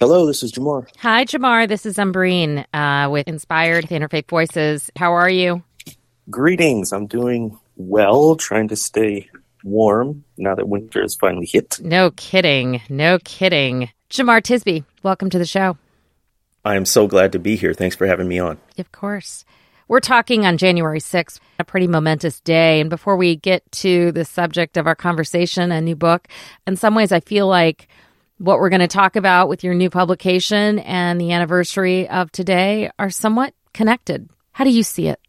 Hello, this is Jemar. Hi, Jemar. This is Umbreen uh, with Inspired Interfaith Voices. How are you? Greetings. I'm doing well, trying to stay warm now that winter has finally hit. No kidding. No kidding. Jemar Tisby, welcome to the show. I am so glad to be here. Thanks for having me on. Of course. We're talking on January 6th, a pretty momentous day. And before we get to the subject of our conversation, a new book, in some ways, I feel like what we're going to talk about with your new publication and the anniversary of today are somewhat connected. How do you see it?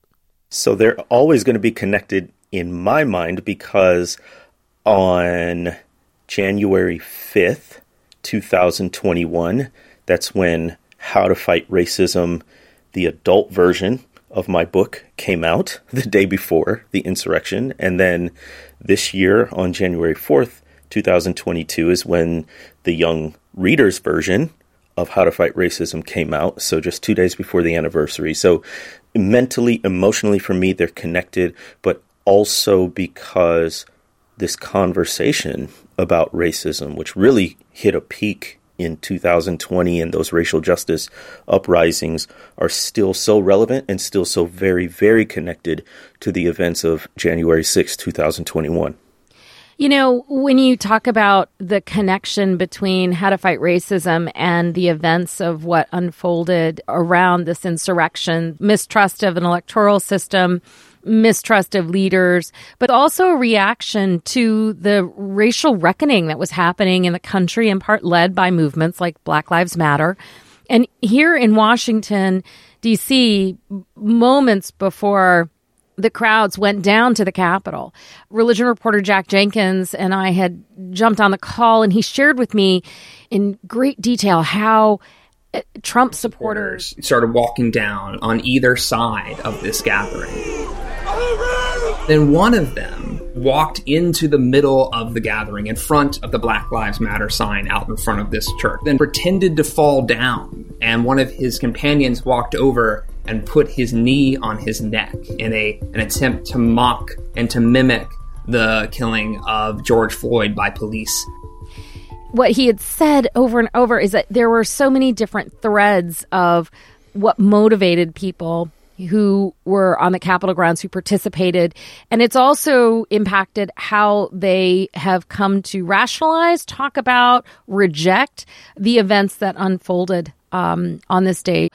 So they're always going to be connected in my mind because on January 5th, 2021, that's when How to Fight Racism, the adult version of my book, came out the day before the insurrection. And then this year, on January 4th, 2022 is when the young readers version of How to Fight Racism came out. So just two days before the anniversary. So mentally, emotionally, for me, they're connected, but also because this conversation about racism, which really hit a peak in 2020 and those racial justice uprisings are still so relevant and still so very, very connected to the events of January 6, 2021. You know, when you talk about the connection between how to fight racism and the events of what unfolded around this insurrection, mistrust of an electoral system, mistrust of leaders, but also a reaction to the racial reckoning that was happening in the country, in part led by movements like Black Lives Matter. And here in Washington, D.C., moments before the crowds went down to the Capitol. Religion reporter Jack Jenkins and I had jumped on the call, and he shared with me in great detail how uh, Trump supporters started walking down on either side of this gathering. Then one of them walked into the middle of the gathering in front of the Black Lives Matter sign out in front of this church, then pretended to fall down. And one of his companions walked over and put his knee on his neck in a an attempt to mock and to mimic the killing of George Floyd by police. What he had said over and over is that there were so many different threads of what motivated people who were on the Capitol grounds who participated. And it's also impacted how they have come to rationalize, talk about, reject the events that unfolded um, on this day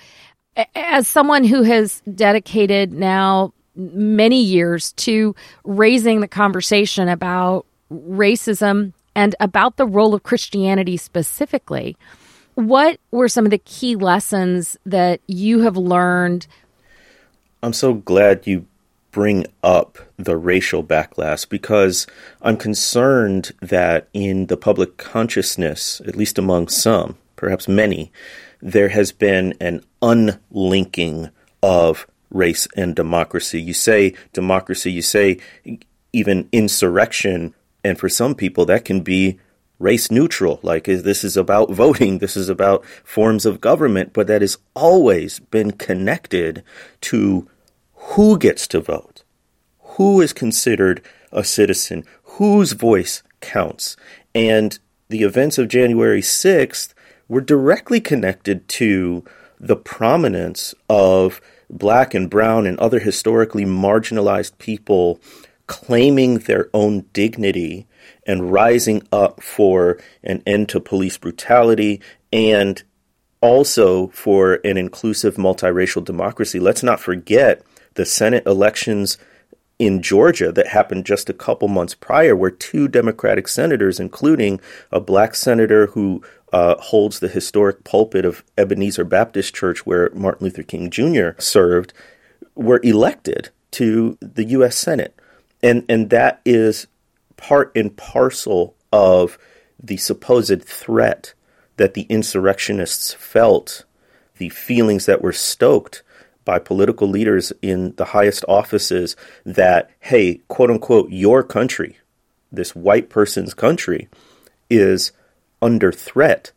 as someone who has dedicated now many years to raising the conversation about racism and about the role of Christianity specifically, what were some of the key lessons that you have learned? I'm so glad you bring up the racial backlash because I'm concerned that in the public consciousness, at least among some, perhaps many, there has been an unlinking of race and democracy. You say democracy, you say even insurrection, and for some people that can be race neutral. Like this is about voting, this is about forms of government, but that has always been connected to who gets to vote, who is considered a citizen, whose voice counts. And the events of January 6th were directly connected to the prominence of black and brown and other historically marginalized people claiming their own dignity and rising up for an end to police brutality and also for an inclusive multiracial democracy. Let's not forget the Senate elections in Georgia that happened just a couple months prior, where two Democratic senators, including a black senator who uh, holds the historic pulpit of Ebenezer Baptist Church, where Martin Luther King Jr. served, were elected to the U.S. Senate. And, and that is part and parcel of the supposed threat that the insurrectionists felt, the feelings that were stoked by political leaders in the highest offices that, hey, quote unquote, your country, this white person's country, is under threat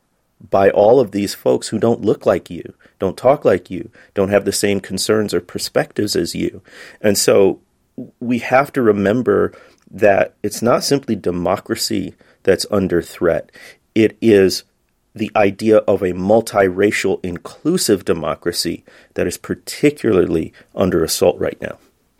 by all of these folks who don't look like you, don't talk like you, don't have the same concerns or perspectives as you. And so we have to remember that it's not simply democracy that's under threat, it is the idea of a multiracial, inclusive democracy that is particularly under assault right now.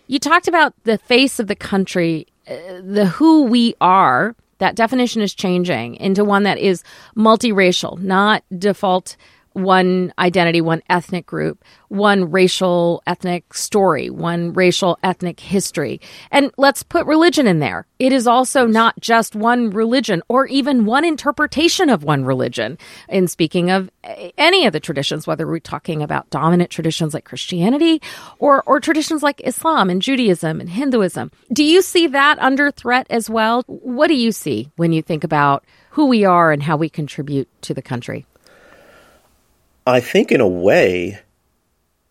You talked about the face of the country, uh, the who we are. That definition is changing into one that is multiracial, not default one identity, one ethnic group, one racial ethnic story, one racial ethnic history. And let's put religion in there. It is also not just one religion or even one interpretation of one religion. In speaking of any of the traditions, whether we're talking about dominant traditions like Christianity or, or traditions like Islam and Judaism and Hinduism. Do you see that under threat as well? What do you see when you think about who we are and how we contribute to the country? I think, in a way,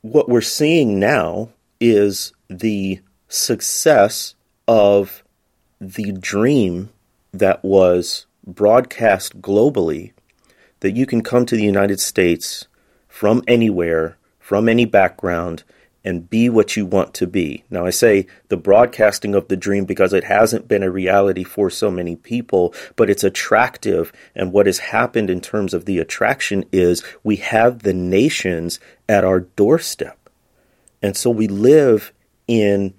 what we're seeing now is the success of the dream that was broadcast globally that you can come to the United States from anywhere, from any background, and be what you want to be. Now, I say the broadcasting of the dream because it hasn't been a reality for so many people, but it's attractive. And what has happened in terms of the attraction is we have the nations at our doorstep. And so we live in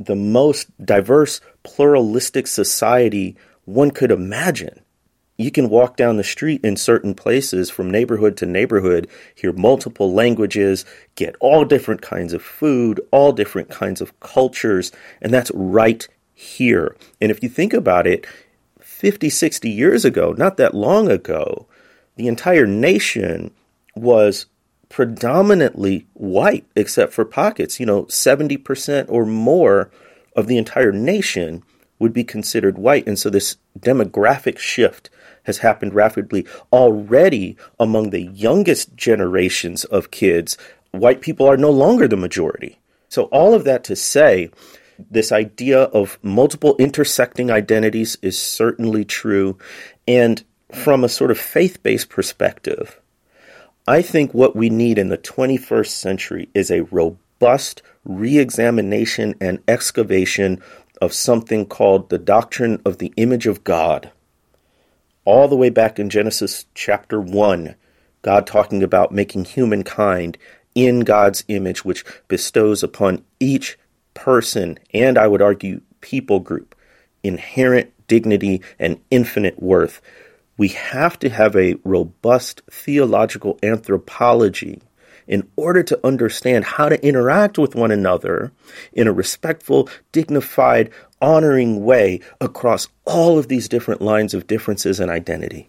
the most diverse, pluralistic society one could imagine you can walk down the street in certain places from neighborhood to neighborhood, hear multiple languages, get all different kinds of food, all different kinds of cultures, and that's right here. And if you think about it, 50, 60 years ago, not that long ago, the entire nation was predominantly white, except for pockets. You know, 70% or more of the entire nation would be considered white. And so this demographic shift has happened rapidly already among the youngest generations of kids. White people are no longer the majority. So, all of that to say, this idea of multiple intersecting identities is certainly true. And from a sort of faith based perspective, I think what we need in the 21st century is a robust re examination and excavation of something called the doctrine of the image of God all the way back in Genesis chapter 1, God talking about making humankind in God's image, which bestows upon each person, and I would argue people group, inherent dignity and infinite worth. We have to have a robust theological anthropology in order to understand how to interact with one another in a respectful, dignified, honoring way across all of these different lines of differences and identity.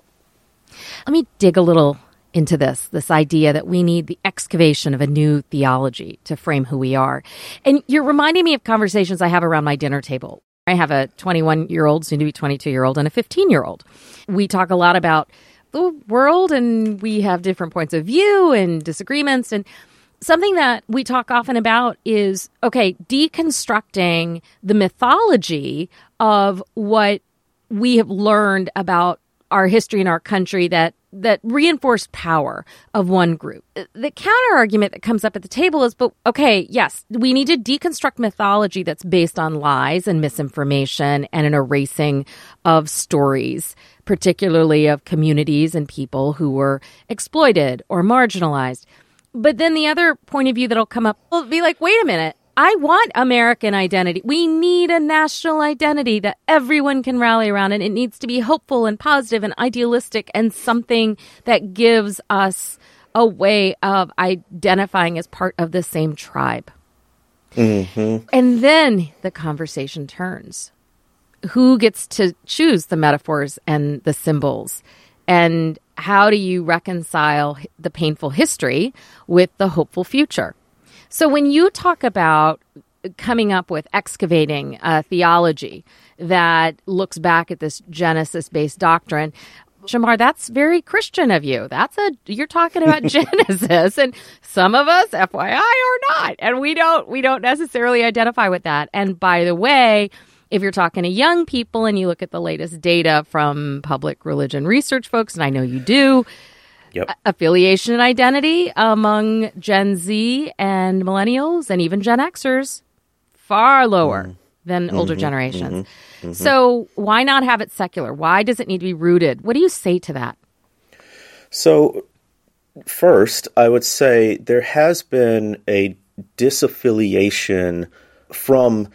Let me dig a little into this this idea that we need the excavation of a new theology to frame who we are. And you're reminding me of conversations I have around my dinner table. I have a 21 year old, soon to be 22 year old, and a 15 year old. We talk a lot about the world and we have different points of view and disagreements. And something that we talk often about is okay, deconstructing the mythology of what we have learned about our history and our country that that reinforce power of one group. The counter argument that comes up at the table is, but okay, yes, we need to deconstruct mythology that's based on lies and misinformation and an erasing of stories, particularly of communities and people who were exploited or marginalized. But then the other point of view that'll come up will be like, wait a minute. I want American identity. We need a national identity that everyone can rally around, and it needs to be hopeful and positive and idealistic and something that gives us a way of identifying as part of the same tribe. Mm-hmm. And then the conversation turns. Who gets to choose the metaphors and the symbols? And how do you reconcile the painful history with the hopeful future? So when you talk about coming up with excavating a theology that looks back at this Genesis based doctrine, Jemar, that's very Christian of you. That's a you're talking about Genesis, and some of us, FYI, are not, and we don't we don't necessarily identify with that. And by the way, if you're talking to young people and you look at the latest data from public religion research folks, and I know you do, yep. affiliation and identity among Gen Z and millennials and even Gen Xers far lower mm. than mm-hmm, older generations. Mm-hmm, mm-hmm. So why not have it secular? Why does it need to be rooted? What do you say to that? So, first, I would say there has been a disaffiliation from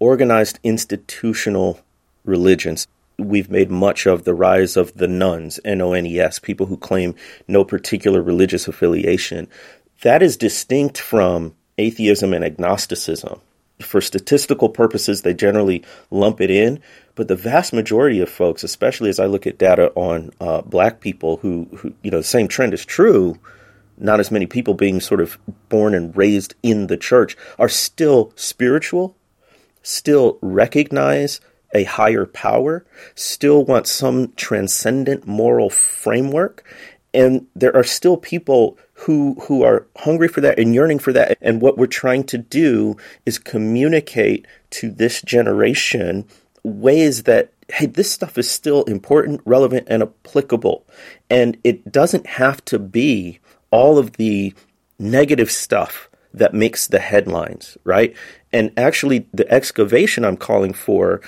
organized institutional religions. We've made much of the rise of the nones, N O N E S, people who claim no particular religious affiliation. That is distinct from atheism and agnosticism. For statistical purposes, they generally lump it in, but the vast majority of folks, especially as I look at data on uh, black people who, who, you know, the same trend is true, not as many people being sort of born and raised in the church, are still spiritual, still recognize a higher power, still want some transcendent moral framework. And there are still people who who are hungry for that and yearning for that. And what we're trying to do is communicate to this generation ways that hey, this stuff is still important, relevant, and applicable. And it doesn't have to be all of the negative stuff that makes the headlines, right? And actually, the excavation I'm calling for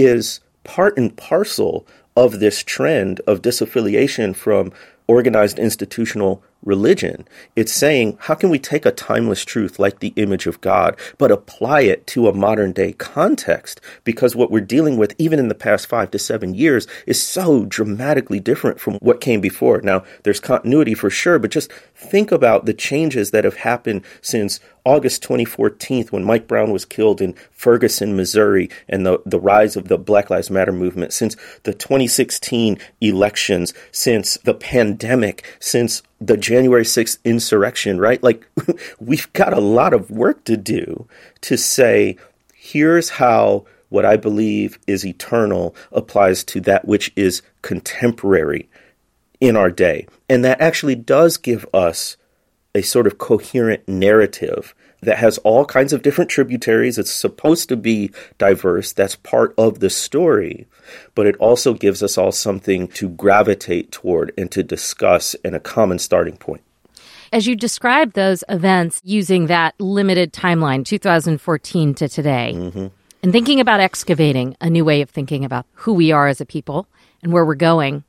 is part and parcel of this trend of disaffiliation from organized institutional religion. It's saying, how can we take a timeless truth like the image of God, but apply it to a modern day context? Because what we're dealing with, even in the past five to seven years, is so dramatically different from what came before. Now, there's continuity for sure, but just think about the changes that have happened since August 2014 when Mike Brown was killed in Ferguson, Missouri, and the, the rise of the Black Lives Matter movement, since the 2016 elections, since the pandemic, since the January 6th insurrection, right? Like, we've got a lot of work to do to say, here's how what I believe is eternal applies to that which is contemporary in our day. And that actually does give us a sort of coherent narrative that has all kinds of different tributaries. It's supposed to be diverse. That's part of the story. But it also gives us all something to gravitate toward and to discuss and a common starting point. As you describe those events using that limited timeline, 2014 to today, mm-hmm. and thinking about excavating a new way of thinking about who we are as a people and where we're going,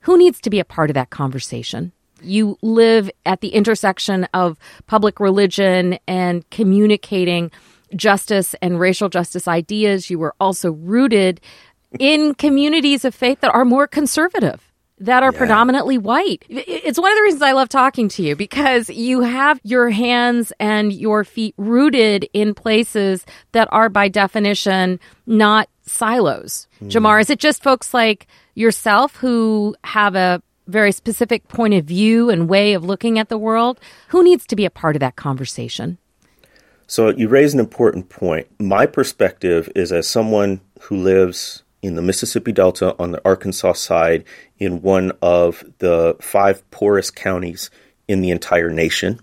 who needs to be a part of that conversation? you live at the intersection of public religion and communicating justice and racial justice ideas. You were also rooted in communities of faith that are more conservative. That are yeah. predominantly white. It's one of the reasons I love talking to you because you have your hands and your feet rooted in places that are, by definition, not silos. Mm. Jemar, is it just folks like yourself who have a very specific point of view and way of looking at the world. Who needs to be a part of that conversation? So you raise an important point. My perspective is as someone who lives in the Mississippi Delta on the Arkansas side in one of the five poorest counties in the entire nation.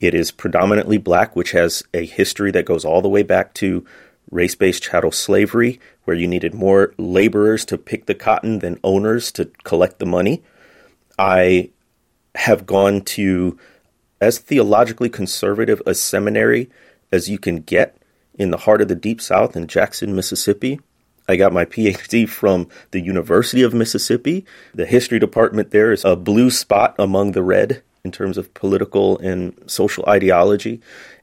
It is predominantly black, which has a history that goes all the way back to race based chattel slavery, where you needed more laborers to pick the cotton than owners to collect the money. I have gone to as theologically conservative a seminary as you can get in the heart of the Deep South in Jackson, Mississippi. I got my PhD from the University of Mississippi. The history department there is a blue spot among the red in terms of political and social ideology.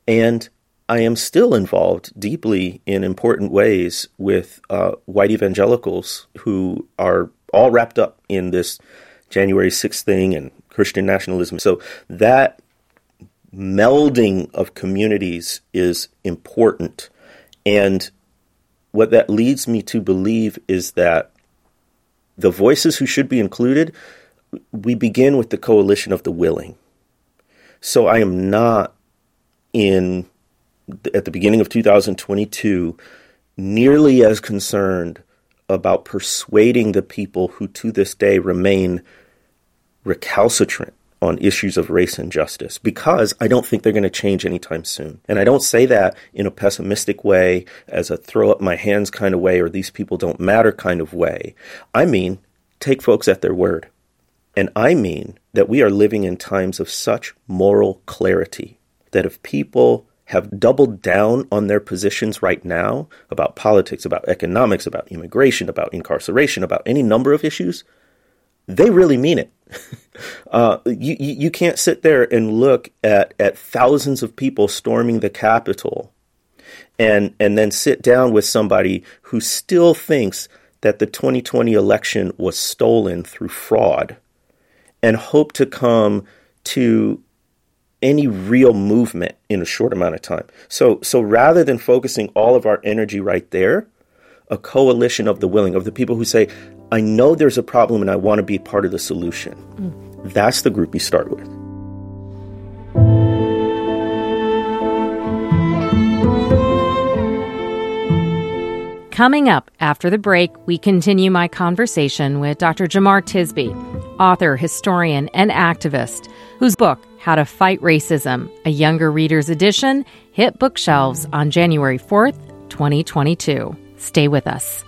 And I am still involved deeply in important ways with uh, white evangelicals who are all wrapped up in this January 6th thing and Christian nationalism. So that melding of communities is important. And what that leads me to believe is that the voices who should be included, we begin with the coalition of the willing. So I am not in at the beginning of 2022 nearly as concerned about persuading the people who to this day remain recalcitrant on issues of race and justice because I don't think they're going to change anytime soon. And I don't say that in a pessimistic way, as a throw up my hands kind of way, or these people don't matter kind of way. I mean, take folks at their word. And I mean that we are living in times of such moral clarity that if people have doubled down on their positions right now about politics, about economics, about immigration, about incarceration, about any number of issues, they really mean it. Uh, you, you can't sit there and look at, at thousands of people storming the Capitol and, and then sit down with somebody who still thinks that the 2020 election was stolen through fraud and hope to come to any real movement in a short amount of time. So so rather than focusing all of our energy right there, a coalition of the willing, of the people who say, I know there's a problem and I want to be part of the solution. Mm. That's the group you start with. Coming up after the break, we continue my conversation with Dr. Jemar Tisby, author, historian, and activist, whose book, How to Fight Racism, a Younger Reader's Edition, hit bookshelves on January 4th, 2022. Stay with us.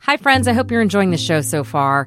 Hi, friends. I hope you're enjoying the show so far.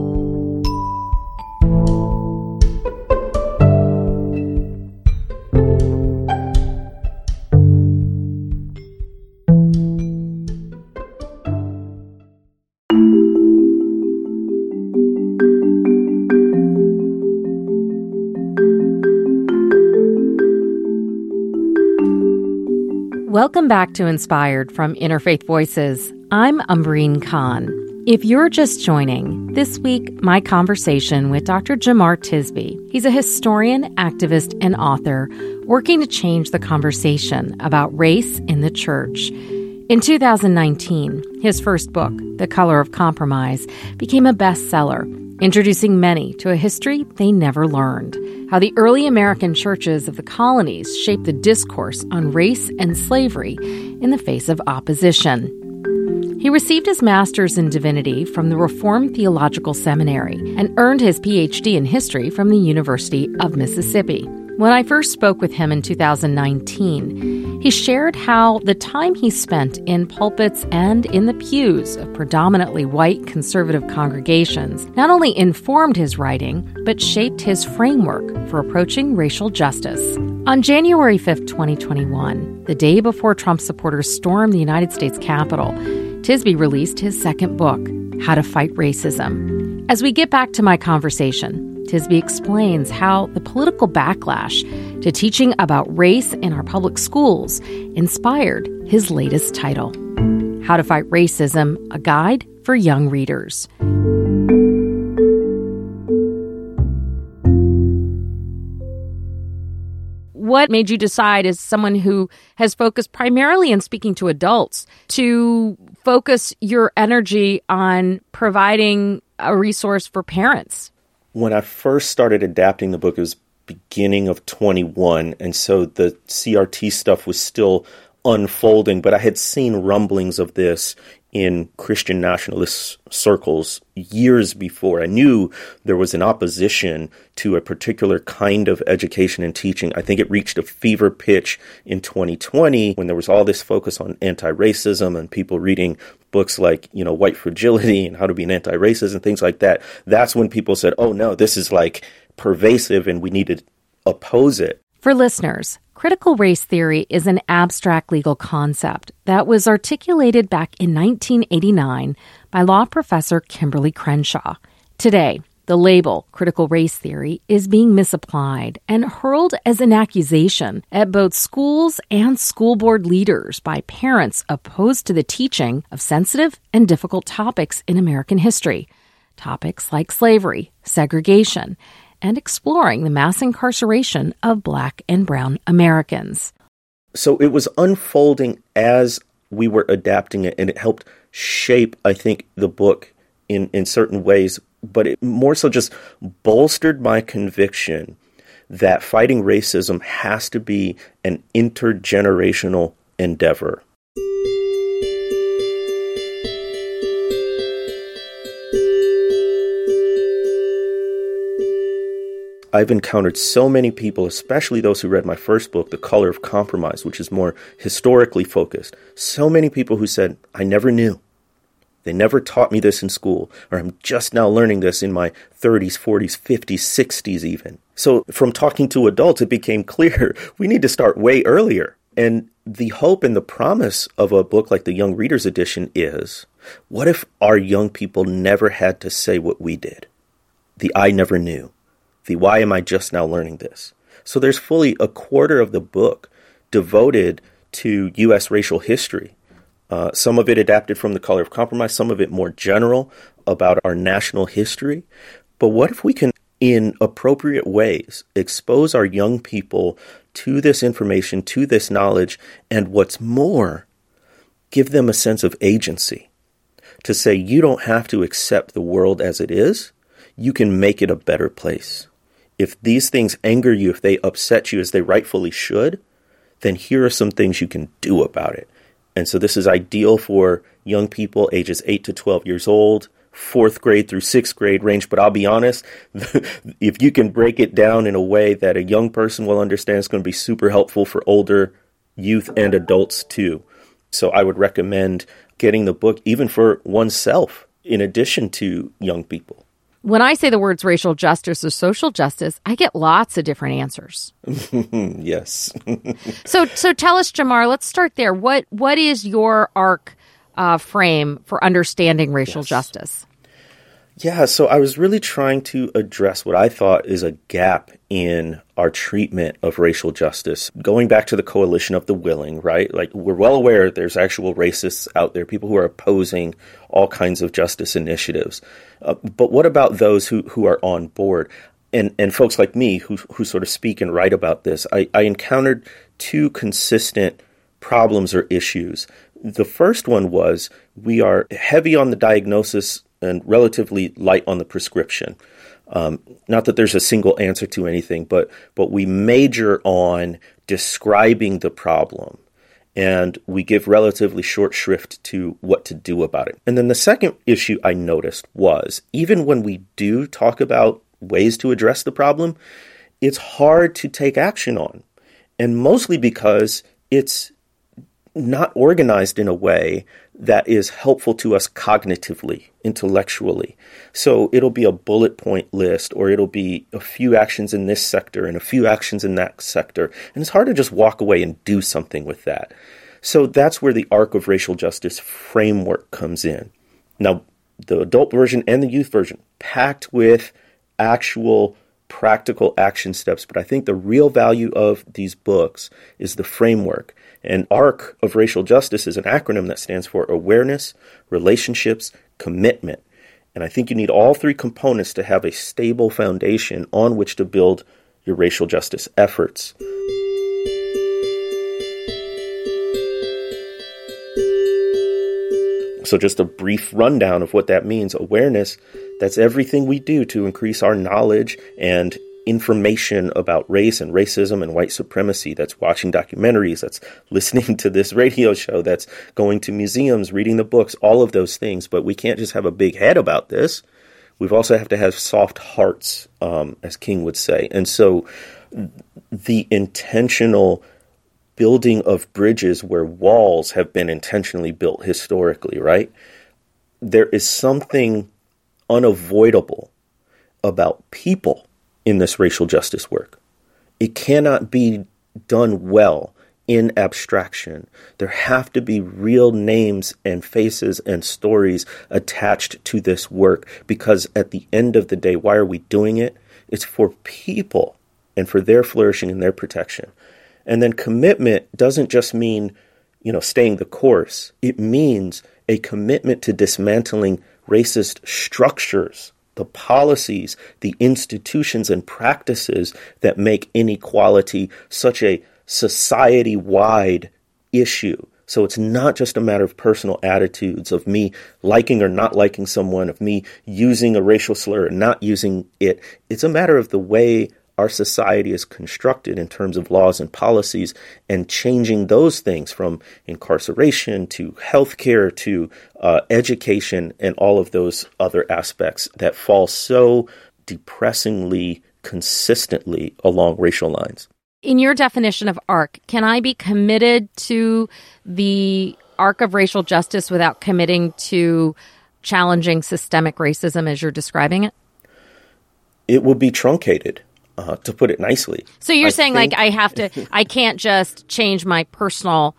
Welcome back to Inspired from Interfaith Voices. I'm Umbreen Khan. If you're just joining, this week my conversation with Dr. Jemar Tisby. He's a historian, activist, and author working to change the conversation about race in the church. In 2019, his first book, The Color of Compromise, became a bestseller introducing many to a history they never learned. How the early American churches of the colonies shaped the discourse on race and slavery in the face of opposition. He received his master's in divinity from the Reformed Theological Seminary and earned his PhD in history from the University of Mississippi. When I first spoke with him in 2019, he shared how the time he spent in pulpits and in the pews of predominantly white conservative congregations not only informed his writing, but shaped his framework for approaching racial justice. On January 5, 2021, the day before Trump supporters stormed the United States Capitol, Tisby released his second book, How to Fight Racism. As we get back to my conversation, Tisby explains how the political backlash to teaching about race in our public schools inspired his latest title How to Fight Racism A Guide for Young Readers. What made you decide, as someone who has focused primarily in speaking to adults, to focus your energy on providing a resource for parents? When I first started adapting the book, it was beginning of 21, and so the CRT stuff was still unfolding, but I had seen rumblings of this in Christian nationalist circles years before. I knew there was an opposition to a particular kind of education and teaching. I think it reached a fever pitch in 2020 when there was all this focus on anti racism and people reading books like, you know, White Fragility and How to Be an Anti Racist and things like that. That's when people said, oh no, this is like pervasive and we need to oppose it. For listeners, critical race theory is an abstract legal concept that was articulated back in 1989 by law professor Kimberlé Crenshaw. Today, the label critical race theory is being misapplied and hurled as an accusation at both schools and school board leaders by parents opposed to the teaching of sensitive and difficult topics in American history. Topics like slavery, segregation, and exploring the mass incarceration of black and brown Americans. So it was unfolding as we were adapting it, and it helped shape, I think, the book in, in certain ways, but it more so just bolstered my conviction that fighting racism has to be an intergenerational endeavor. I've encountered so many people, especially those who read my first book, The Color of Compromise, which is more historically focused. So many people who said, I never knew. They never taught me this in school, or I'm just now learning this in my 30s, 40s, 50s, 60s, even. So, from talking to adults, it became clear we need to start way earlier. And the hope and the promise of a book like the Young Readers Edition is what if our young people never had to say what we did? The I never knew the why am I just now learning this? So there's fully a quarter of the book devoted to U.S. racial history. Uh, some of it adapted from The Color of Compromise, some of it more general about our national history. But what if we can, in appropriate ways, expose our young people to this information, to this knowledge, and what's more, give them a sense of agency to say, you don't have to accept the world as it is, you can make it a better place if these things anger you, if they upset you as they rightfully should, then here are some things you can do about it. And so this is ideal for young people ages 8 to 12 years old, fourth grade through sixth grade range. But I'll be honest, if you can break it down in a way that a young person will understand, it's going to be super helpful for older youth and adults too. So I would recommend getting the book even for oneself in addition to young people when I say the words racial justice or social justice, I get lots of different answers. yes. so, so tell us, Jemar. Let's start there. What what is your arc uh, frame for understanding racial yes. justice? Yeah, so I was really trying to address what I thought is a gap in our treatment of racial justice. Going back to the coalition of the willing, right? Like, we're well aware there's actual racists out there, people who are opposing all kinds of justice initiatives. Uh, but what about those who, who are on board? And, and folks like me who, who sort of speak and write about this, I, I encountered two consistent problems or issues. The first one was we are heavy on the diagnosis and relatively light on the prescription. Um, not that there's a single answer to anything, but but we major on describing the problem, and we give relatively short shrift to what to do about it. And then the second issue I noticed was even when we do talk about ways to address the problem, it's hard to take action on, and mostly because it's not organized in a way that is helpful to us cognitively, intellectually. So it'll be a bullet point list or it'll be a few actions in this sector and a few actions in that sector. And it's hard to just walk away and do something with that. So that's where the arc of racial justice framework comes in. Now, the adult version and the youth version, packed with actual practical action steps. But I think the real value of these books is the framework. And ARC of racial justice is an acronym that stands for awareness, relationships, commitment. And I think you need all three components to have a stable foundation on which to build your racial justice efforts. So, just a brief rundown of what that means. Awareness that's everything we do to increase our knowledge and information about race and racism and white supremacy. That's watching documentaries, that's listening to this radio show, that's going to museums, reading the books, all of those things. But we can't just have a big head about this. We've also have to have soft hearts, um, as King would say. And so the intentional building of bridges where walls have been intentionally built historically, right? There is something unavoidable about people in this racial justice work. It cannot be done well in abstraction. There have to be real names and faces and stories attached to this work because at the end of the day, why are we doing it? It's for people and for their flourishing and their protection. And then commitment doesn't just mean, you know, staying the course. It means a commitment to dismantling racist structures, the policies, the institutions and practices that make inequality such a society wide issue. So it's not just a matter of personal attitudes, of me liking or not liking someone, of me using a racial slur or not using it. It's a matter of the way our society is constructed in terms of laws and policies and changing those things from incarceration to healthcare to uh, education and all of those other aspects that fall so depressingly consistently along racial lines. In your definition of arc, can I be committed to the arc of racial justice without committing to challenging systemic racism as you're describing it? It will be truncated uh, to put it nicely. So you're I saying think... like I have to, I can't just change my personal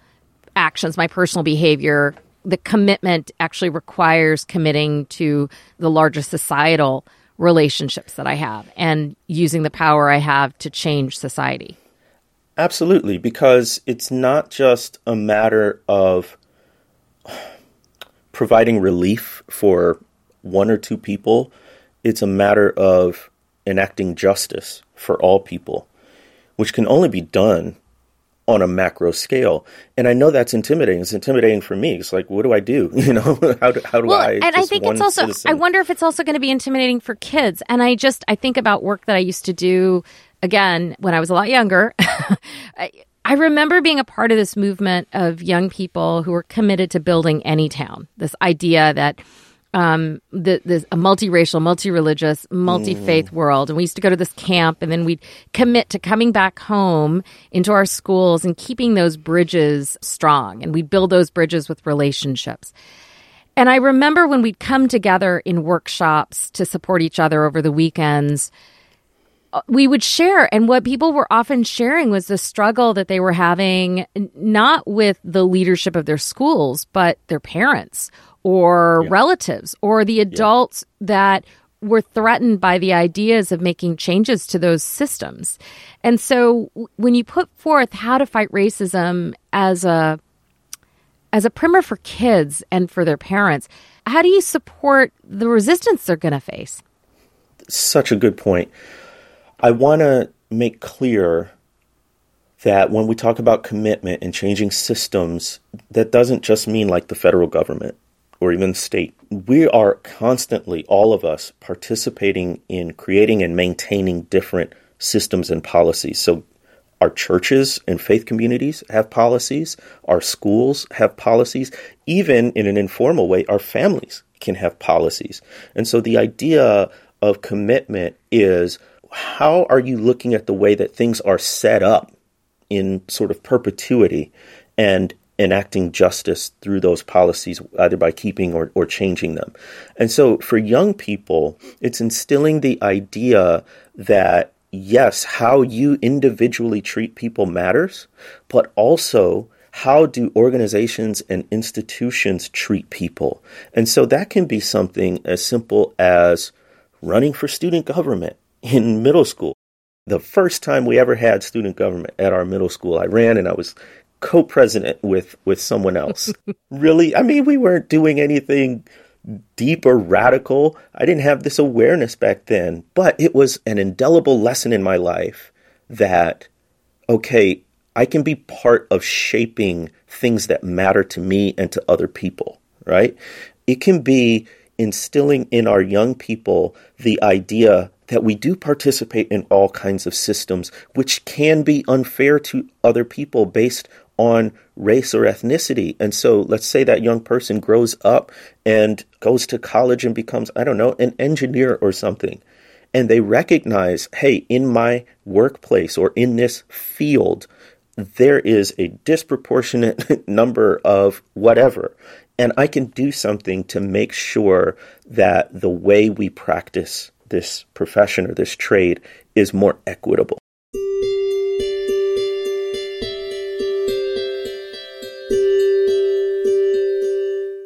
actions, my personal behavior. The commitment actually requires committing to the larger societal relationships that I have and using the power I have to change society. Absolutely, because it's not just a matter of providing relief for one or two people. It's a matter of enacting justice for all people, which can only be done on a macro scale. And I know that's intimidating. It's intimidating for me. It's like, what do I do? You know, how do, how do well, I? And I think it's also, citizen? I wonder if it's also going to be intimidating for kids. And I just, I think about work that I used to do again when I was a lot younger. I, I remember being a part of this movement of young people who were committed to building Anytown. This idea that um, the, the a multiracial, multi-religious, multi-faith mm. world, and we used to go to this camp, and then we'd commit to coming back home into our schools and keeping those bridges strong, and we'd build those bridges with relationships. And I remember when we'd come together in workshops to support each other over the weekends, uh, we would share and what people were often sharing was the struggle that they were having not with the leadership of their schools but their parents or yeah. relatives or the adults yeah. that were threatened by the ideas of making changes to those systems. And so when you put forth how to fight racism as a as a primer for kids and for their parents, how do you support the resistance they're going to face? Such a good point. I want to make clear that when we talk about commitment and changing systems, that doesn't just mean like the federal government or even state. We are constantly, all of us, participating in creating and maintaining different systems and policies. So, our churches and faith communities have policies, our schools have policies, even in an informal way, our families can have policies. And so, the idea of commitment is how are you looking at the way that things are set up in sort of perpetuity and enacting justice through those policies, either by keeping or, or changing them. And so for young people, it's instilling the idea that yes, how you individually treat people matters, but also how do organizations and institutions treat people? And so that can be something as simple as running for student government in middle school. The first time we ever had student government at our middle school, I ran and I was co-president with with someone else. really, I mean, we weren't doing anything deep or radical. I didn't have this awareness back then, but it was an indelible lesson in my life that okay, I can be part of shaping things that matter to me and to other people, right? It can be instilling in our young people the idea that we do participate in all kinds of systems which can be unfair to other people based on race or ethnicity. And so let's say that young person grows up and goes to college and becomes, I don't know, an engineer or something. And they recognize, hey, in my workplace or in this field, there is a disproportionate number of whatever. And I can do something to make sure that the way we practice this profession or this trade is more equitable.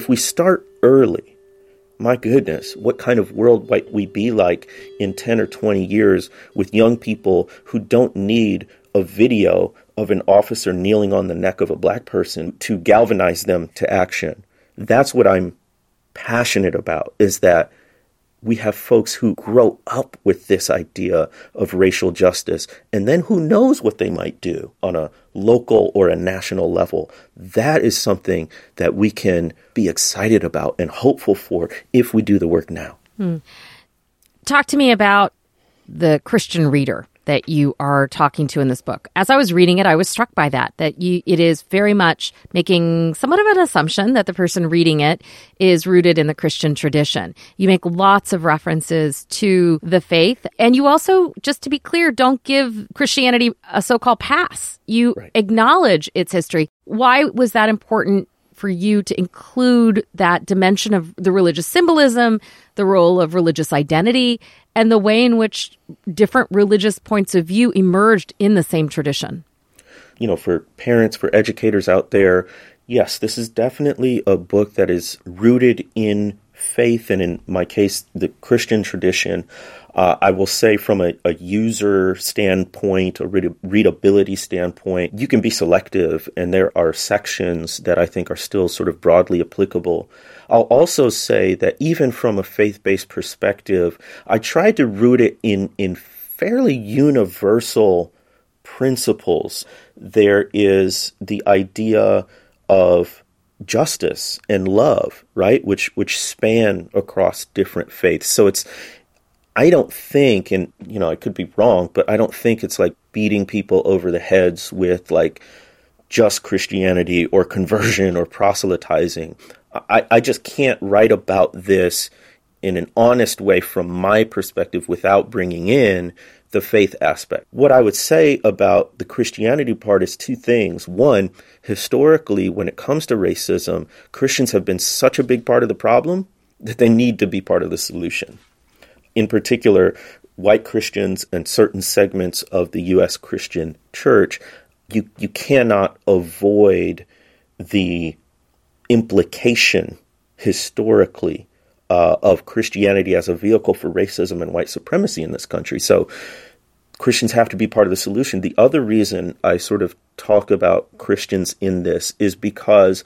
If we start early, my goodness, what kind of world might we be like in 10 or 20 years with young people who don't need a video of an officer kneeling on the neck of a black person to galvanize them to action? That's what I'm passionate about is that we have folks who grow up with this idea of racial justice, and then who knows what they might do on a local or a national level. That is something that we can be excited about and hopeful for if we do the work now. Hmm. Talk to me about the Christian reader that you are talking to in this book. As I was reading it, I was struck by that, that you, it is very much making somewhat of an assumption that the person reading it is rooted in the Christian tradition. You make lots of references to the faith. And you also, just to be clear, don't give Christianity a so called pass. You right. acknowledge its history. Why was that important for you to include that dimension of the religious symbolism, the role of religious identity, and the way in which different religious points of view emerged in the same tradition. You know, for parents, for educators out there, yes, this is definitely a book that is rooted in faith and, in my case, the Christian tradition. Uh, I will say, from a, a user standpoint, a read- readability standpoint, you can be selective, and there are sections that I think are still sort of broadly applicable. I'll also say that even from a faith based perspective, I tried to root it in, in fairly universal principles. There is the idea of justice and love, right? Which which span across different faiths. So it's I don't think, and you know, I could be wrong, but I don't think it's like beating people over the heads with like just Christianity or conversion or proselytizing. I, I just can't write about this in an honest way from my perspective without bringing in the faith aspect. What I would say about the Christianity part is two things. One, historically, when it comes to racism, Christians have been such a big part of the problem that they need to be part of the solution. In particular, white Christians and certain segments of the U.S. Christian church, you, you cannot avoid the implication historically uh, of Christianity as a vehicle for racism and white supremacy in this country. So Christians have to be part of the solution. The other reason I sort of talk about Christians in this is because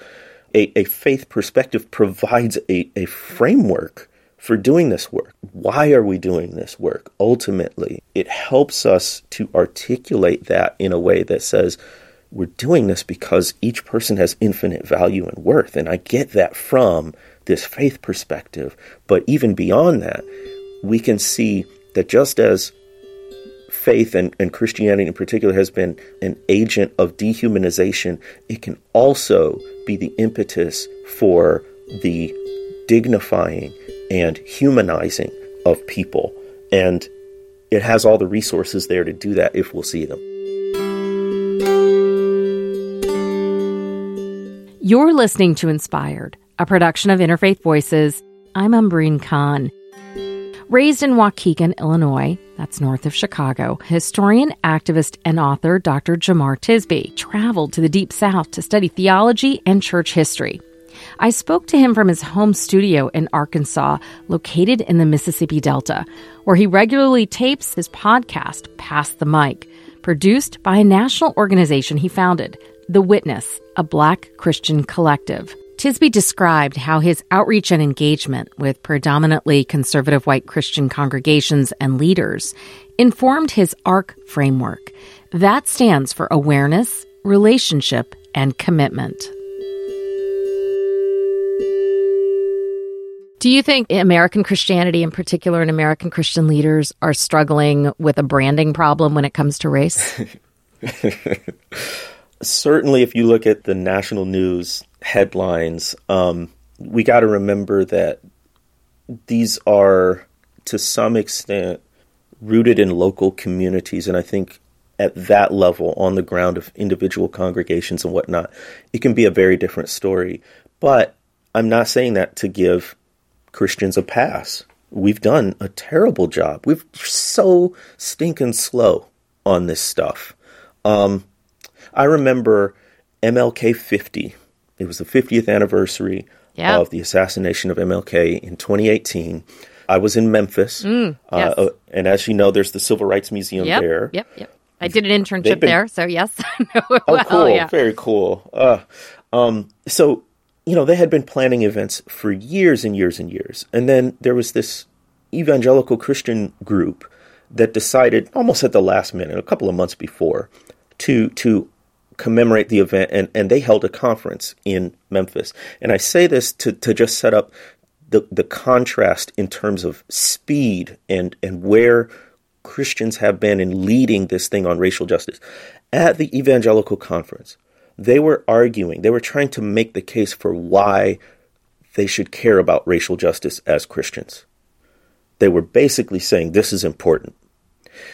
a, a faith perspective provides a, a framework for doing this work. Why are we doing this work? Ultimately, it helps us to articulate that in a way that says, we're doing this because each person has infinite value and worth. And I get that from this faith perspective. But even beyond that, we can see that just as faith and, and Christianity in particular has been an agent of dehumanization, it can also be the impetus for the dignifying and humanizing of people. And it has all the resources there to do that if we'll see them. You're listening to Inspired, a production of Interfaith Voices. I'm Umbreen Khan. Raised in Waukegan, Illinois, that's north of Chicago, historian, activist, and author Dr. Jemar Tisby traveled to the Deep South to study theology and church history. I spoke to him from his home studio in Arkansas, located in the Mississippi Delta, where he regularly tapes his podcast, Pass the Mic, produced by a national organization he founded, the Witness, a black Christian collective. Tisby described how his outreach and engagement with predominantly conservative white Christian congregations and leaders informed his ARC framework. That stands for awareness, relationship, and commitment. Do you think American Christianity, in particular, and American Christian leaders are struggling with a branding problem when it comes to race? certainly, if you look at the national news headlines, um, we got to remember that these are, to some extent, rooted in local communities. And I think at that level, on the ground of individual congregations and whatnot, it can be a very different story. But I'm not saying that to give Christians a pass. We've done a terrible job. We're so stinking slow on this stuff. Um, I remember MLK 50. It was the 50th anniversary Yeah. of the assassination of MLK in 2018. I was in Memphis, Mm, yes. uh, and as you know, there's the Civil Rights Museum Yep. there. Yep. Yep. I did an internship been- there, so yes, I know it Oh, well. cool! Yeah. Very cool. Uh, um, so you know, they had been planning events for years and years and years, and then there was this evangelical Christian group that decided almost at the last minute, a couple of months before, to to commemorate the event, and, and they held a conference in Memphis. And I say this to to just set up the the contrast in terms of speed and and where Christians have been in leading this thing on racial justice. At the evangelical conference, they were arguing, they were trying to make the case for why they should care about racial justice as Christians. They were basically saying this is important.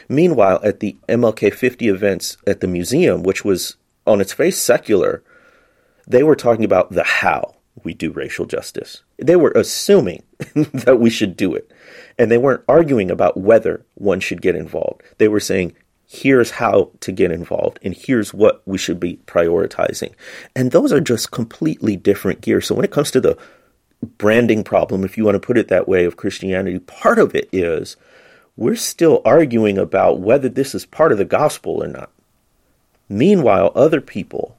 Meanwhile, at the MLK 50 events at the museum, which was on its face secular, they were talking about the how we do racial justice. They were assuming that we should do it. And they weren't arguing about whether one should get involved. They were saying, here's how to get involved, and here's what we should be prioritizing. And those are just completely different gears. So when it comes to the branding problem, if you want to put it that way, of Christianity, part of it is we're still arguing about whether this is part of the gospel or not. Meanwhile, other people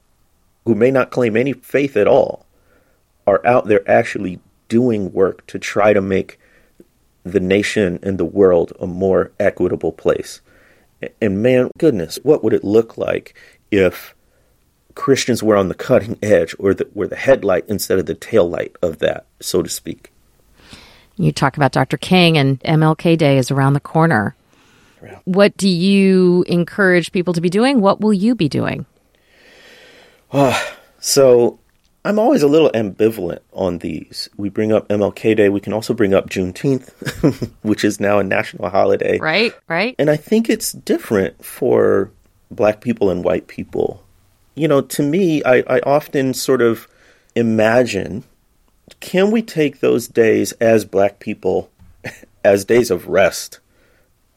who may not claim any faith at all are out there actually doing work to try to make the nation and the world a more equitable place. And man, goodness, what would it look like if Christians were on the cutting edge or the, were the headlight instead of the tail light of that, so to speak? You talk about Dr. King, and MLK Day is around the corner. Yeah. What do you encourage people to be doing? What will you be doing? Ah, so I'm always a little ambivalent on these. We bring up MLK Day. We can also bring up Juneteenth, which is now a national holiday. Right, right. And I think it's different for black people and white people. You know, to me, I, I often sort of imagine can we take those days as black people as days of rest,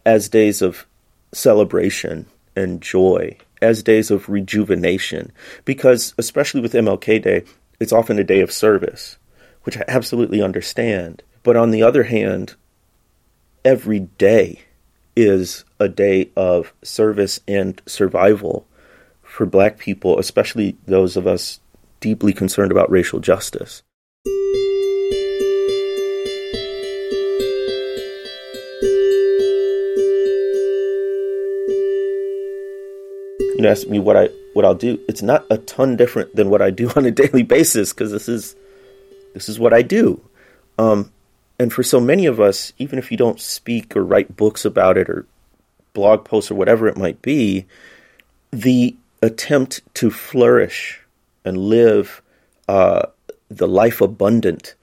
as days of celebration and joy, as days of rejuvenation? Because, especially with MLK Day, it's often a day of service, which I absolutely understand. But on the other hand, every day is a day of service and survival for black people, especially those of us deeply concerned about racial justice. You asked me what I what I'll do. It's not a ton different than what I do on a daily basis because this is this is what I do. Um, and for so many of us, even if you don't speak or write books about it or blog posts or whatever it might be, the attempt to flourish and live uh, the life abundant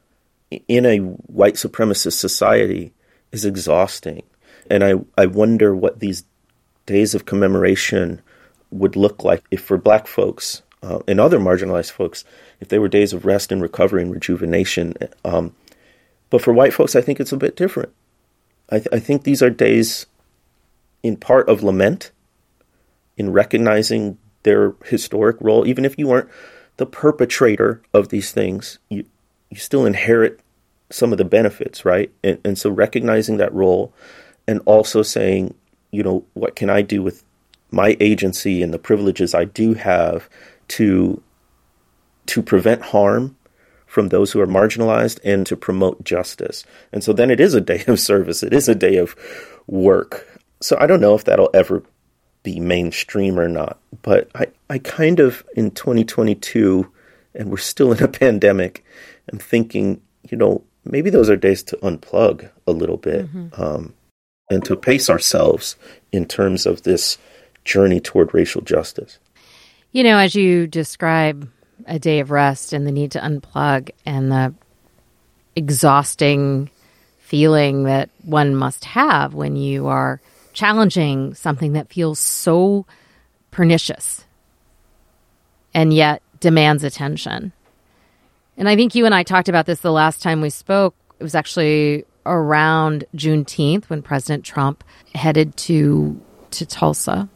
in a white supremacist society is exhausting. And I, I wonder what these days of commemoration would look like if for black folks uh, and other marginalized folks, if they were days of rest and recovery and rejuvenation. Um, but for white folks, I think it's a bit different. I, th- I think these are days in part of lament, in recognizing their historic role. Even if you weren't the perpetrator of these things, you, you still inherit some of the benefits, right? And, and so recognizing that role and also saying, you know, what can I do with my agency and the privileges I do have to to prevent harm from those who are marginalized and to promote justice. And so then it is a day of service. It is a day of work. So I don't know if that'll ever be mainstream or not, but I, I kind of in 2022 and we're still in a pandemic, I'm thinking, you know, maybe those are days to unplug a little bit um, and to pace ourselves in terms of this journey toward racial justice. You know, as you describe a day of rest and the need to unplug and the exhausting feeling that one must have when you are challenging something that feels so pernicious and yet demands attention. And I think you and I talked about this the last time we spoke. It was actually around Juneteenth when President Trump headed to to Tulsa.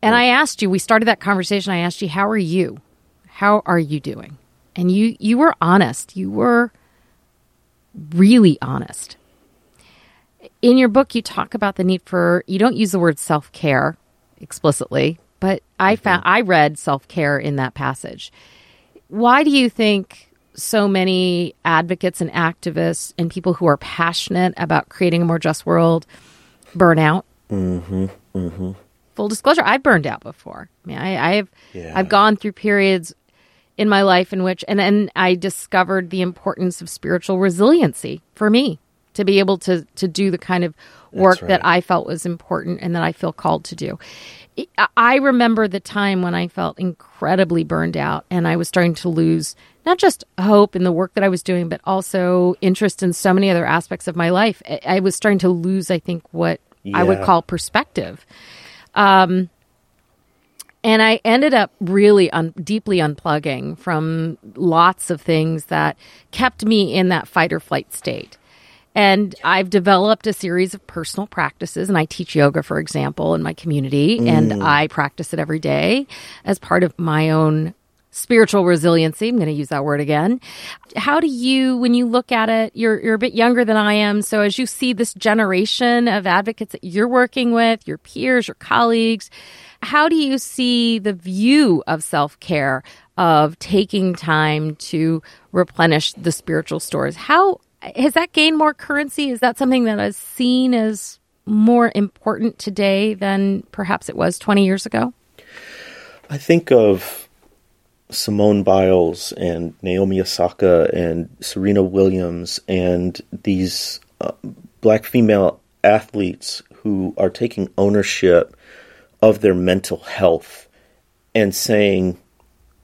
And I asked you, we started that conversation. I asked you, how are you? How are you doing? and you you were honest. You were really honest. In your book, you talk about the need for you don't use the word self care explicitly, but I mm-hmm. found I read self care in that passage. Why do you think so many advocates and activists and people who are passionate about creating a more just world burn out? Mm-hmm. Mm-hmm. Full disclosure, I've burned out before. I mean, I, have yeah. I've gone through periods in my life in which, and then I discovered the importance of spiritual resiliency for me to be able to to do the kind of work right. that I felt was important and that I feel called to do. I remember the time when I felt incredibly burned out and I was starting to lose not just hope in the work that I was doing, but also interest in so many other aspects of my life. I was starting to lose, I think, what yeah. I would call perspective. Um, and I ended up really un- deeply unplugging from lots of things that kept me in that fight or flight state. And I've developed a series of personal practices, and I teach yoga, for example, in my community, mm. and I practice it every day as part of my own spiritual resiliency. I'm going to use that word again. How do you, when you look at it, you're, you're a bit younger than I am. So as you see this generation of advocates that you're working with, your peers, your colleagues, how do you see the view of self care, of taking time to replenish the spiritual stores? How has that gained more currency? Is that something that is seen as more important today than perhaps it was 20 years ago? I think of Simone Biles and Naomi Osaka and Serena Williams and these uh, black female athletes who are taking ownership of their mental health and saying,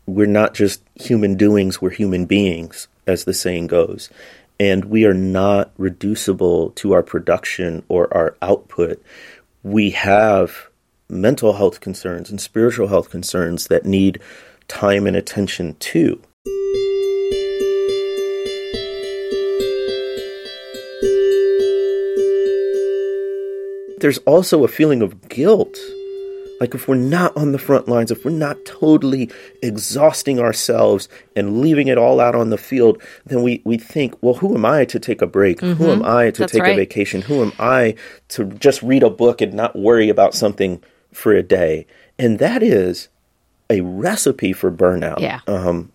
we're not just human doings, we're human beings, as the saying goes and we are not reducible to our production or our output. We have mental health concerns and spiritual health concerns that need time and attention too. There's also a feeling of guilt like, if we're not on the front lines, if we're not totally exhausting ourselves and leaving it all out on the field, then we, we think, well, who am I to take a break? Mm-hmm. Who am. I to That's take right. a vacation? Who am I to just read a book and not worry about something for a day? And that is a recipe for burnout. Yeah. Um,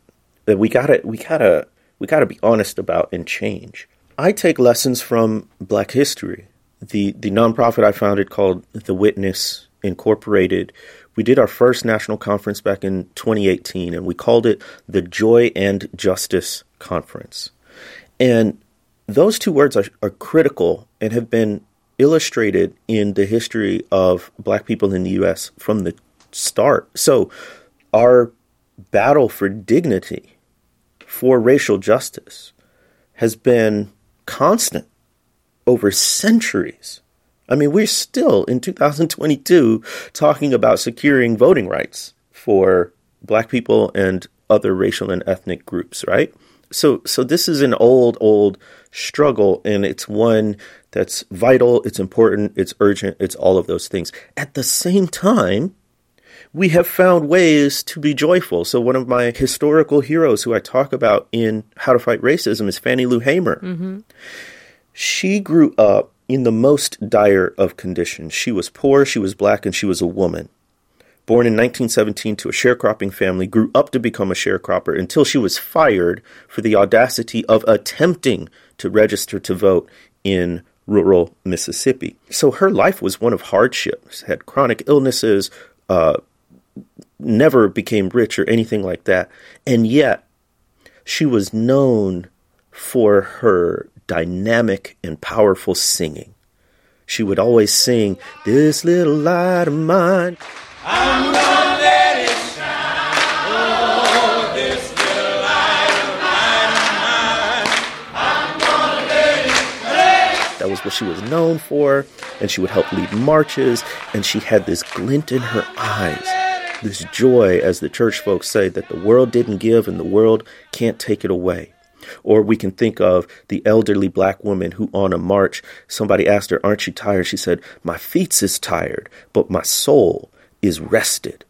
that we gotta, we gotta, we gotta be honest about and change. I take lessons from Black History. The the nonprofit I founded called The Witness Incorporated, we did our first national conference back in 2018, and we called it the Joy and Justice Conference. And those two words are, are critical and have been illustrated in the history of black people in the U.S. from the start. So, our battle for dignity, for racial justice, has been constant over centuries. I mean, we're still in 2022 talking about securing voting rights for black people and other racial and ethnic groups, right? So so this is an old old struggle and it's one that's vital, it's important, it's urgent, it's all of those things. At the same time, we have found ways to be joyful. So one of my historical heroes who I talk about in How to Fight Racism is Fannie Lou Hamer. Mm-hmm. She grew up in the most dire of conditions. She was poor, she was black, and she was a woman. Born in 1917 to a sharecropping family, grew up to become a sharecropper until she was fired for the audacity of attempting to register to vote in rural Mississippi. So her life was one of hardships, had chronic illnesses, uh, never became rich or anything like that. And yet, she was known for her dynamic and powerful singing. She would always sing, This little light of mine. I'm gonna let it shine. Oh, this little light of mine. I'm gonna let it That was what she was known for, and she would help lead marches, and she had this glint in her eyes this joy, as the church folks say, that the world didn't give and the world can't take it away. Or we can think of the elderly black woman who, on a march, somebody asked her, Aren't you tired? She said, My feet is tired, but my soul is rested.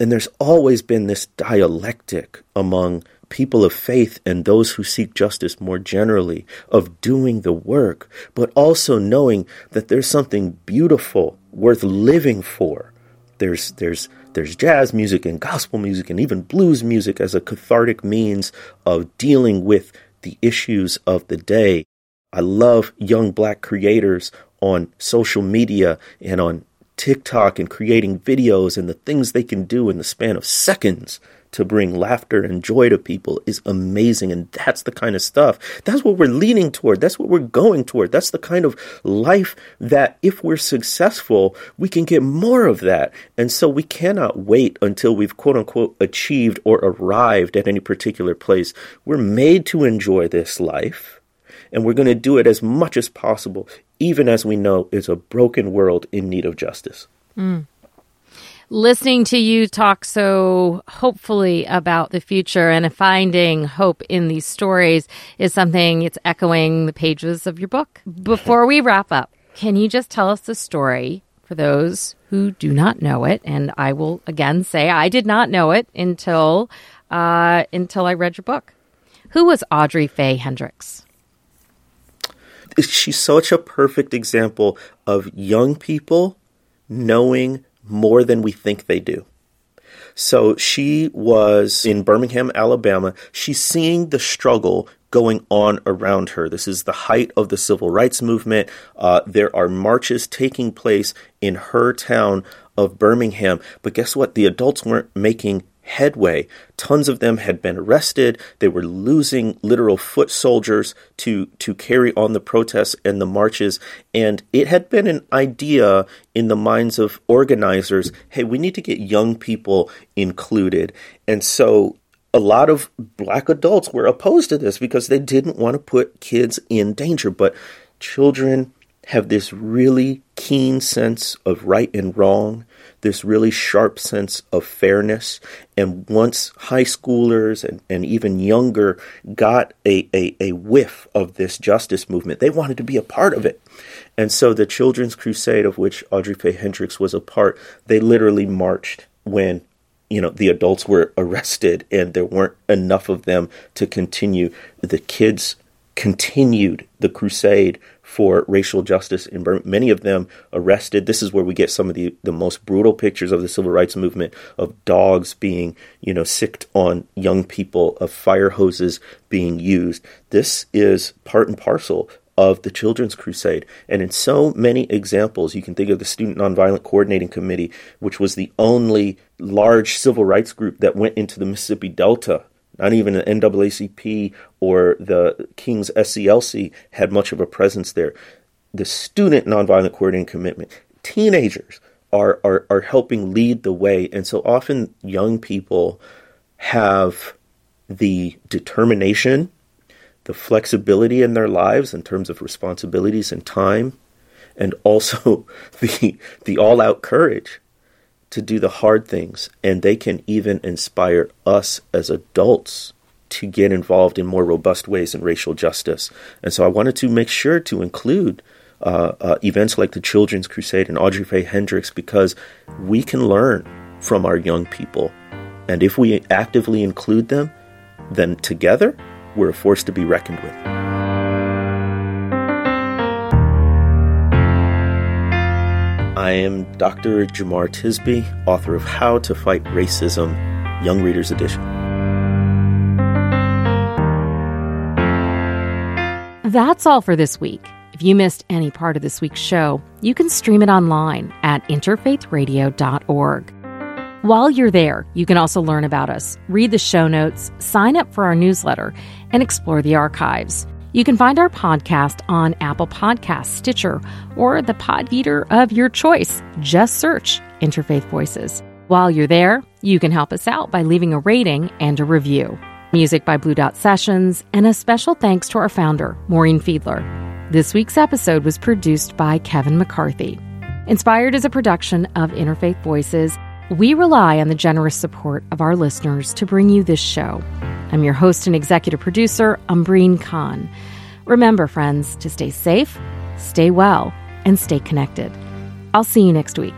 And there's always been this dialectic among people of faith and those who seek justice more generally of doing the work, but also knowing that there's something beautiful worth living for. There's there's there's jazz music and gospel music and even blues music as a cathartic means of dealing with the issues of the day. I love young black creators on social media and on TikTok and creating videos and the things they can do in the span of seconds to bring laughter and joy to people is amazing. And that's the kind of stuff. That's what we're leaning toward. That's what we're going toward. That's the kind of life that if we're successful, we can get more of that. And so we cannot wait until we've quote unquote achieved or arrived at any particular place. We're made to enjoy this life. And we're going to do it as much as possible, even as we know it's a broken world in need of justice. Mm listening to you talk so hopefully about the future and finding hope in these stories is something it's echoing the pages of your book. Before we wrap up, can you just tell us the story for those who do not know it? And I will again say I did not know it until uh, until I read your book. Who was Audrey Faye Hendricks? She's such a perfect example of young people knowing more than we think they do. So she was in Birmingham, Alabama. She's seeing the struggle going on around her. This is the height of the civil rights movement. Uh, there are marches taking place in her town of Birmingham. But guess what? The adults weren't making headway. Tons of them had been arrested. They were losing literal foot soldiers to, to carry on the protests and the marches. And it had been an idea in the minds of organizers hey, we need to get young people included. And so a lot of black adults were opposed to this because they didn't want to put kids in danger. But children have this really keen sense of right and wrong this really sharp sense of fairness. And once high schoolers and, and even younger got a, a, a whiff of this justice movement, they wanted to be a part of it. And so the Children's Crusade, of which Audrey Faye Hendricks was a part, they literally marched when you know the adults were arrested and there weren't enough of them to continue the kids continued the crusade for racial justice in Burma. Many of them arrested. This is where we get some of the, the most brutal pictures of the civil rights movement of dogs being, you know, sicked on young people, of fire hoses being used. This is part and parcel of the Children's Crusade. And in so many examples, you can think of the Student Nonviolent Coordinating Committee, which was the only large civil rights group that went into the Mississippi Delta not even the NAACP or the King's SCLC had much of a presence there. The student nonviolent coordinating commitment, teenagers are, are, are helping lead the way. And so often young people have the determination, the flexibility in their lives in terms of responsibilities and time, and also the, the all out courage to do the hard things, and they can even inspire us as adults to get involved in more robust ways in racial justice. And so I wanted to make sure to include uh, uh, events like the Children's Crusade and Audrey Faye Hendricks because we can learn from our young people. And if we actively include them, then together we're a force to be reckoned with. I am Dr. Jemar Tisby, author of How to Fight Racism, Young Readers Edition. That's all for this week. If you missed any part of this week's show, you can stream it online at interfaithradio.org. While you're there, you can also learn about us, read the show notes, sign up for our newsletter, and explore the archives. You can find our podcast on Apple Podcasts, Stitcher, or the Podfeeder of your choice. Just search Interfaith Voices. While you're there, you can help us out by leaving a rating and a review. Music by Blue Dot Sessions, and a special thanks to our founder, Maureen Fiedler. This week's episode was produced by Kevin McCarthy. Inspired as a production of Interfaith Voices, we rely on the generous support of our listeners to bring you this show. I'm your host and executive producer, Umbreen Khan. Remember, friends, to stay safe, stay well, and stay connected. I'll see you next week.